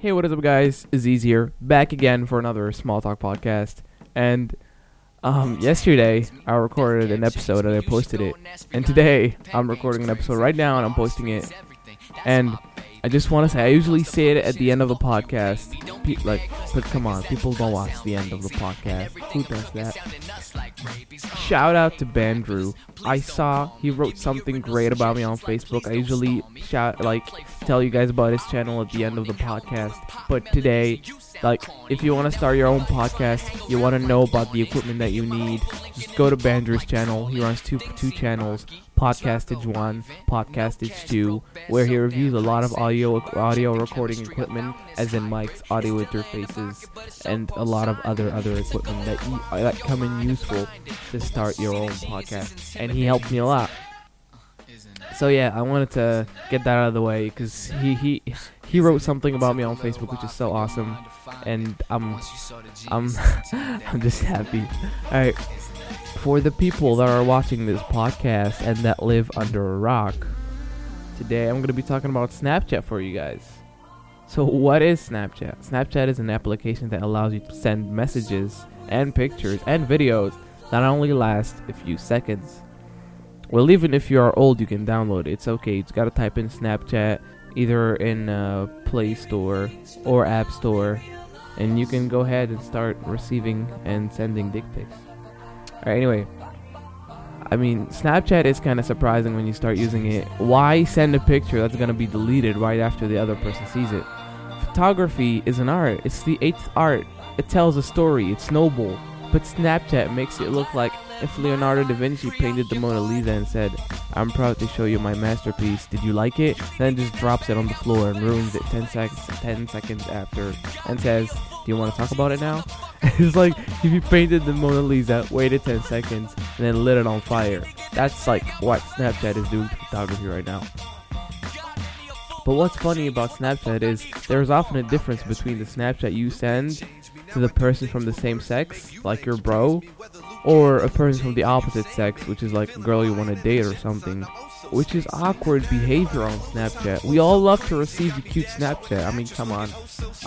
Hey, what is up, guys? Aziz here, back again for another Small Talk podcast. And um, yesterday I recorded an episode and I posted it, and today I'm recording an episode right now and I'm posting it. And I just want to say I usually say it at the end of the podcast. Pe- like, but come on, people don't watch the end of the podcast. Who does that? Shout out to Bandrew. I saw he wrote something great about me on Facebook. I usually shout like tell you guys about his channel at the end of the podcast. But today, like if you want to start your own podcast, you want to know about the equipment that you need, just go to Bandrew's channel. He runs two two channels. Podcastage One, Podcastage Two, where he reviews a lot of audio audio recording equipment, as in mics, audio interfaces, and a lot of other other equipment that you, that come in useful to start your own podcast. And he helped me a lot. So yeah, I wanted to get that out of the way because he he he wrote something about me on Facebook, which is so awesome, and I'm I'm I'm just happy. All right for the people that are watching this podcast and that live under a rock, today I'm going to be talking about Snapchat for you guys. So, what is Snapchat? Snapchat is an application that allows you to send messages and pictures and videos that only last a few seconds. Well, even if you are old, you can download it. It's okay. You just got to type in Snapchat either in uh, Play Store or App Store, and you can go ahead and start receiving and sending dick pics. Anyway. I mean, Snapchat is kind of surprising when you start using it. Why send a picture that's going to be deleted right after the other person sees it? Photography is an art. It's the eighth art. It tells a story. It's noble. But Snapchat makes it look like if Leonardo da Vinci painted the Mona Lisa and said, I'm proud to show you my masterpiece, did you like it? Then just drops it on the floor and ruins it 10 seconds, 10 seconds after and says, You want to talk about it now? it's like if you painted the Mona Lisa, waited 10 seconds, and then lit it on fire. That's like what Snapchat is doing to photography right now. But what's funny about Snapchat is there's often a difference between the Snapchat you send to the person from the same sex, like your bro, or a person from the opposite sex, which is like a girl you want to date or something, which is awkward behavior on Snapchat. We all love to receive a cute Snapchat. I mean, come on.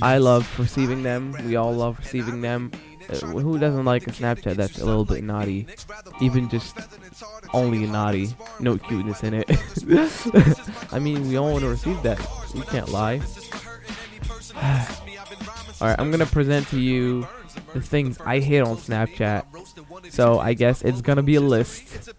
I love receiving them. We all love receiving them. Uh, who doesn't like a Snapchat that's a little bit naughty? Even just only naughty, no cuteness in it. I mean, we all want to receive that. We can't lie. Alright, I'm gonna present to you the things I hate on Snapchat. So I guess it's gonna be a list.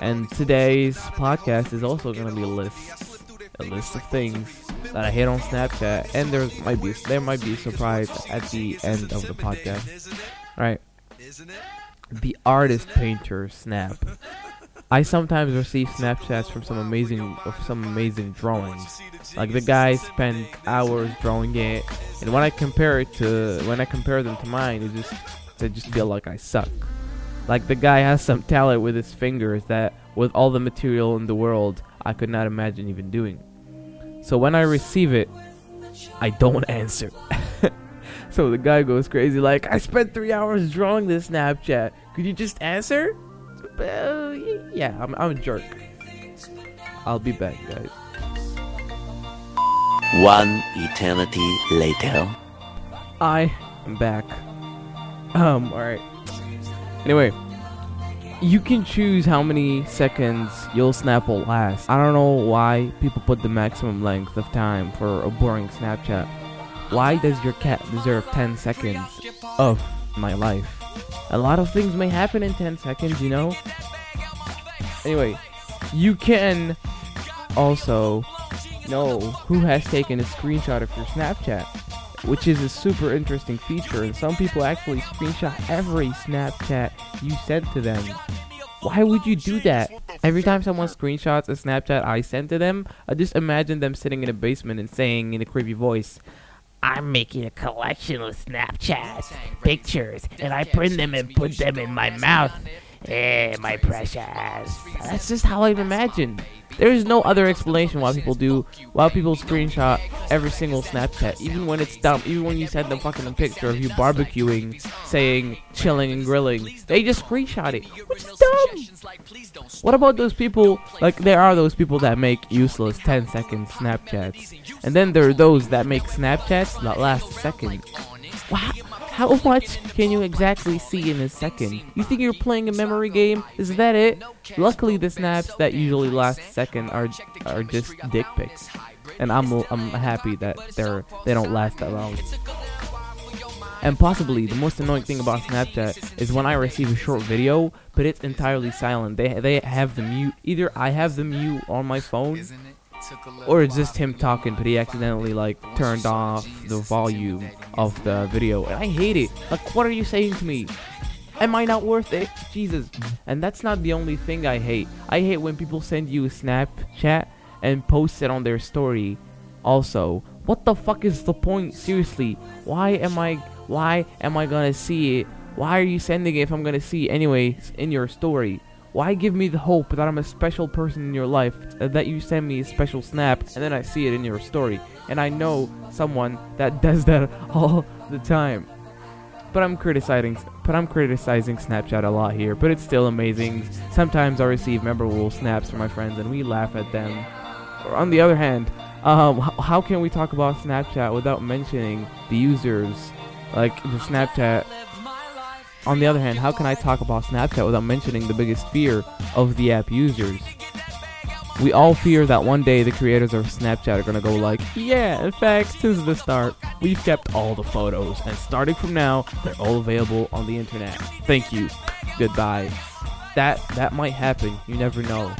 And today's podcast is also gonna be a list. A list of things that I hate on Snapchat. And there might be there might be a surprise at the end of the podcast. Right. The artist painter snap. I sometimes receive Snapchats from some amazing of some amazing drawings. Like the guy spent hours drawing it, and when I compare it to when I compare them to mine, it just I just feel like I suck. Like the guy has some talent with his fingers that, with all the material in the world, I could not imagine even doing. So when I receive it, I don't answer. so the guy goes crazy, like I spent three hours drawing this Snapchat. Could you just answer? Uh, yeah, I'm, I'm a jerk. I'll be back, guys. One eternity later. I am back. Um, alright. Anyway, you can choose how many seconds your snap will last. I don't know why people put the maximum length of time for a boring Snapchat. Why does your cat deserve 10 seconds of my life? A lot of things may happen in 10 seconds, you know? Anyway, you can also know who has taken a screenshot of your Snapchat, which is a super interesting feature, and some people actually screenshot every Snapchat you sent to them. Why would you do that? Every time someone screenshots a Snapchat I sent to them, I just imagine them sitting in a basement and saying in a creepy voice, I'm making a collection of Snapchats, pictures, and I print them and put them in my mouth. "Hey, my precious." That's just how I've imagined. There is no other explanation why people do why people screenshot every single Snapchat, even when it's dumb. Even when you send them fucking a picture of you barbecuing, saying chilling and grilling, they just screenshot it, which is dumb. What about those people? Like there are those people that make useless 10 second Snapchats, and then there are those that make Snapchats that last a second. Wow. How much can you exactly see in a second? You think you're playing a memory game? Is that it? Luckily, the snaps that usually last a second are are just dick pics, and I'm I'm happy that they're they don't last that long. And possibly the most annoying thing about Snapchat is when I receive a short video, but it's entirely silent. They they have the mute. Either I have the mute on my phone, or it's just him talking, but he accidentally like turned off the volume of the video, and I hate it. Like, what are you saying to me? Am I not worth it? Jesus. And that's not the only thing I hate. I hate when people send you a Snapchat and post it on their story. Also, what the fuck is the point? Seriously, why am I? Why am I gonna see it? Why are you sending it if I'm gonna see it anyways in your story? Why give me the hope that I'm a special person in your life, that you send me a special snap, and then I see it in your story, and I know someone that does that all the time. But I'm criticizing, but I'm criticizing Snapchat a lot here. But it's still amazing. Sometimes I receive memorable snaps from my friends, and we laugh at them. Or on the other hand, um, how can we talk about Snapchat without mentioning the users, like the Snapchat on the other hand, how can I talk about Snapchat without mentioning the biggest fear of the app users? We all fear that one day the creators of Snapchat are gonna go like, yeah, in fact, since the start, we've kept all the photos, and starting from now, they're all available on the internet. Thank you. Goodbye. That that might happen. You never know.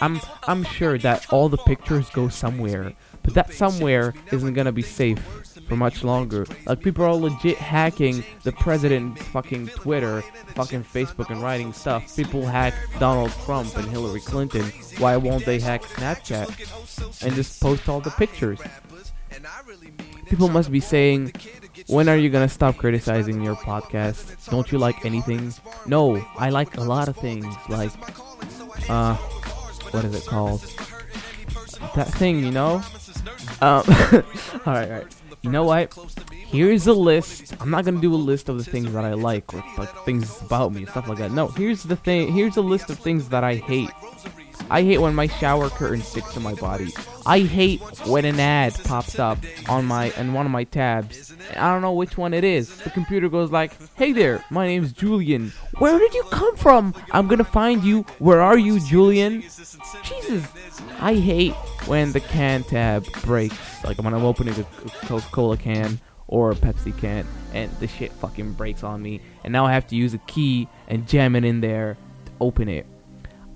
I'm I'm sure that all the pictures go somewhere, but that somewhere isn't gonna be safe for much longer. Like people are legit hacking the president's fucking Twitter, fucking Facebook, and writing stuff. People hack Donald Trump and Hillary Clinton. Why won't they hack Snapchat and just post all the pictures? People must be saying, when are you gonna stop criticizing your podcast? Don't you like anything? No, I like a lot of things. Like, uh, what is it called? That thing, you know? Um, alright, alright. You know what? Here's a list. I'm not gonna do a list of the things that I like, or like things about me, and stuff like that. No, here's the thing. Here's a list of things that I hate. I hate when my shower curtain sticks to my body. I hate when an ad pops up on my on one of my tabs. I don't know which one it is. The computer goes like, "Hey there, my name's Julian. Where did you come from? I'm gonna find you. Where are you, Julian?" Jesus, I hate when the can tab breaks. Like when I'm opening a Coca-Cola can or a Pepsi can, and the shit fucking breaks on me, and now I have to use a key and jam it in there to open it.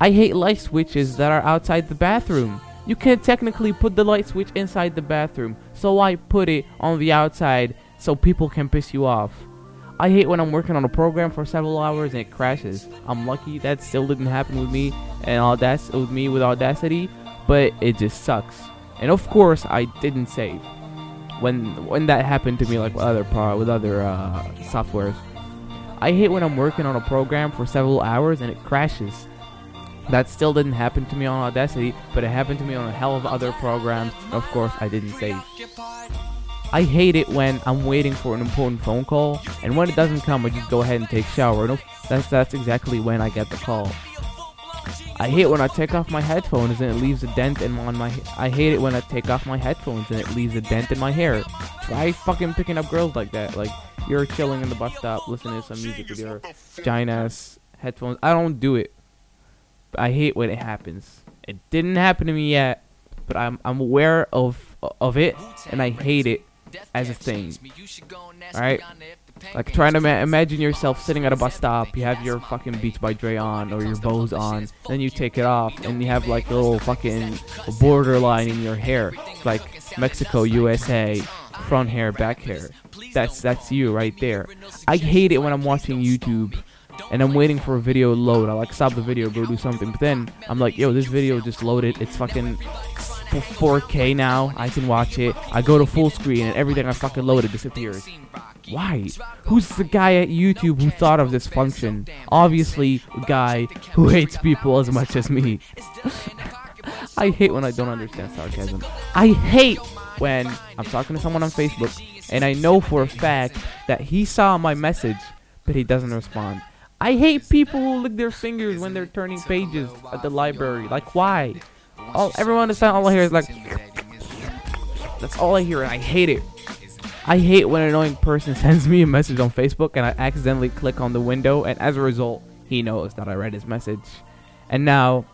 I hate light switches that are outside the bathroom. You can't technically put the light switch inside the bathroom, so I put it on the outside so people can piss you off. I hate when I'm working on a program for several hours and it crashes. I'm lucky that still didn't happen with me and Audac- with me with Audacity, but it just sucks. And of course, I didn't save when when that happened to me, like with other pro- with other uh, softwares. I hate when I'm working on a program for several hours and it crashes. That still didn't happen to me on Audacity, but it happened to me on a hell of other programs. Of course, I didn't save. I hate it when I'm waiting for an important phone call, and when it doesn't come, I just go ahead and take shower. That's that's exactly when I get the call. I hate when I take off my headphones and it leaves a dent in on my. I hate it when I take off my headphones and it leaves a dent in my hair. Try fucking picking up girls like that. Like you're chilling in the bus stop, listening to some music with your giant ass headphones. I don't do it. I hate when it happens. It didn't happen to me yet, but I'm I'm aware of of it and I hate it as a thing. Alright? Like trying to ma- imagine yourself sitting at a bus stop, you have your fucking Beats by Dre on or your Bose on, then you take it off and you have like a little fucking borderline in your hair. Like Mexico, USA, front hair, back hair. That's that's you right there. I hate it when I'm watching YouTube and I'm waiting for a video to load. I like stop the video, go do something. But then I'm like, yo, this video just loaded. It's fucking 4K now. I can watch it. I go to full screen and everything I fucking loaded disappears. Why? Who's the guy at YouTube who thought of this function? Obviously, a guy who hates people as much as me. I hate when I don't understand sarcasm. I hate when I'm talking to someone on Facebook and I know for a fact that he saw my message, but he doesn't respond. I hate people who lick their fingers when they're turning pages at the library. Like, why? All everyone is all I hear is like. That's all I hear, and I hate it. I hate when an annoying person sends me a message on Facebook and I accidentally click on the window, and as a result, he knows that I read his message. And now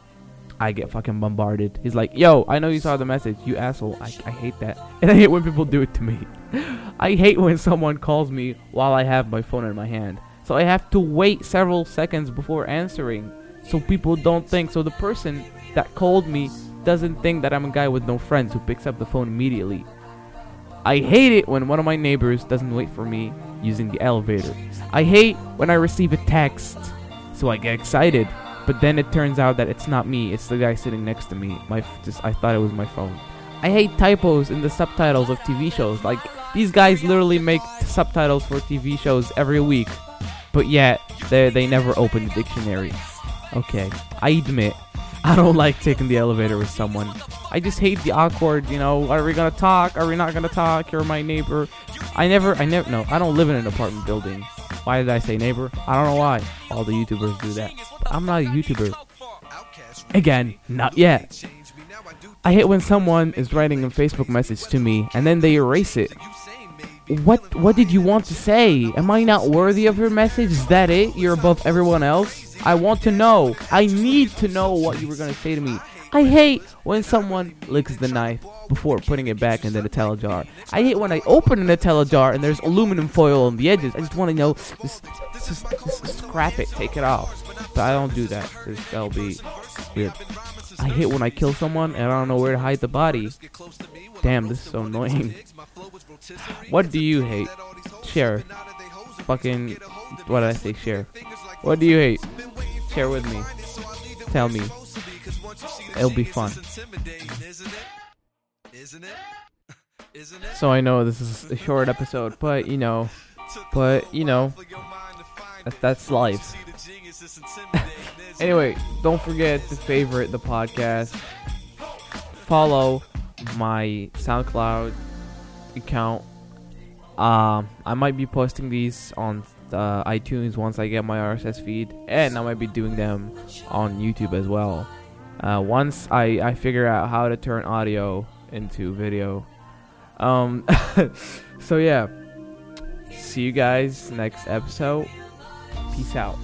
I get fucking bombarded. He's like, yo, I know you saw the message, you asshole. I, I hate that. And I hate when people do it to me. I hate when someone calls me while I have my phone in my hand. So I have to wait several seconds before answering so people don't think. So the person that called me doesn't think that I'm a guy with no friends who picks up the phone immediately. I hate it when one of my neighbors doesn't wait for me using the elevator. I hate when I receive a text, so I get excited, but then it turns out that it's not me, it's the guy sitting next to me. My just I thought it was my phone. I hate typos in the subtitles of TV shows. Like these guys literally make subtitles for TV shows every week, but yet they they never open the dictionary. Okay, I admit I don't like taking the elevator with someone. I just hate the awkward, you know, are we gonna talk? Are we not gonna talk? You're my neighbor. I never, I never, no, I don't live in an apartment building. Why did I say neighbor? I don't know why. All the YouTubers do that. But I'm not a YouTuber. Again, not yet. I hate when someone is writing a Facebook message to me and then they erase it. What what did you want to say? Am I not worthy of your message? Is that it? You're above everyone else? I want to know. I need to know what you were gonna say to me. I hate when someone licks the knife before putting it back in the Nutella jar. I hate when I open a Nutella jar and there's aluminum foil on the edges. I just want to know, just, just, just scrap it, take it off. But I don't do that. That'll be weird. I hate when I kill someone and I don't know where to hide the body. Damn, this is so annoying. What do you hate? Share. Fucking. What did I say? Share. What do you hate? Share with me. Tell me. It'll be fun. So I know this is a short episode, but you know, but you know, that's, that's life. anyway, don't forget to favorite the podcast. Follow my SoundCloud account. Um, I might be posting these on uh, iTunes once I get my RSS feed, and I might be doing them on YouTube as well. Uh, once I, I figure out how to turn audio into video. Um, so yeah. See you guys next episode. Peace out.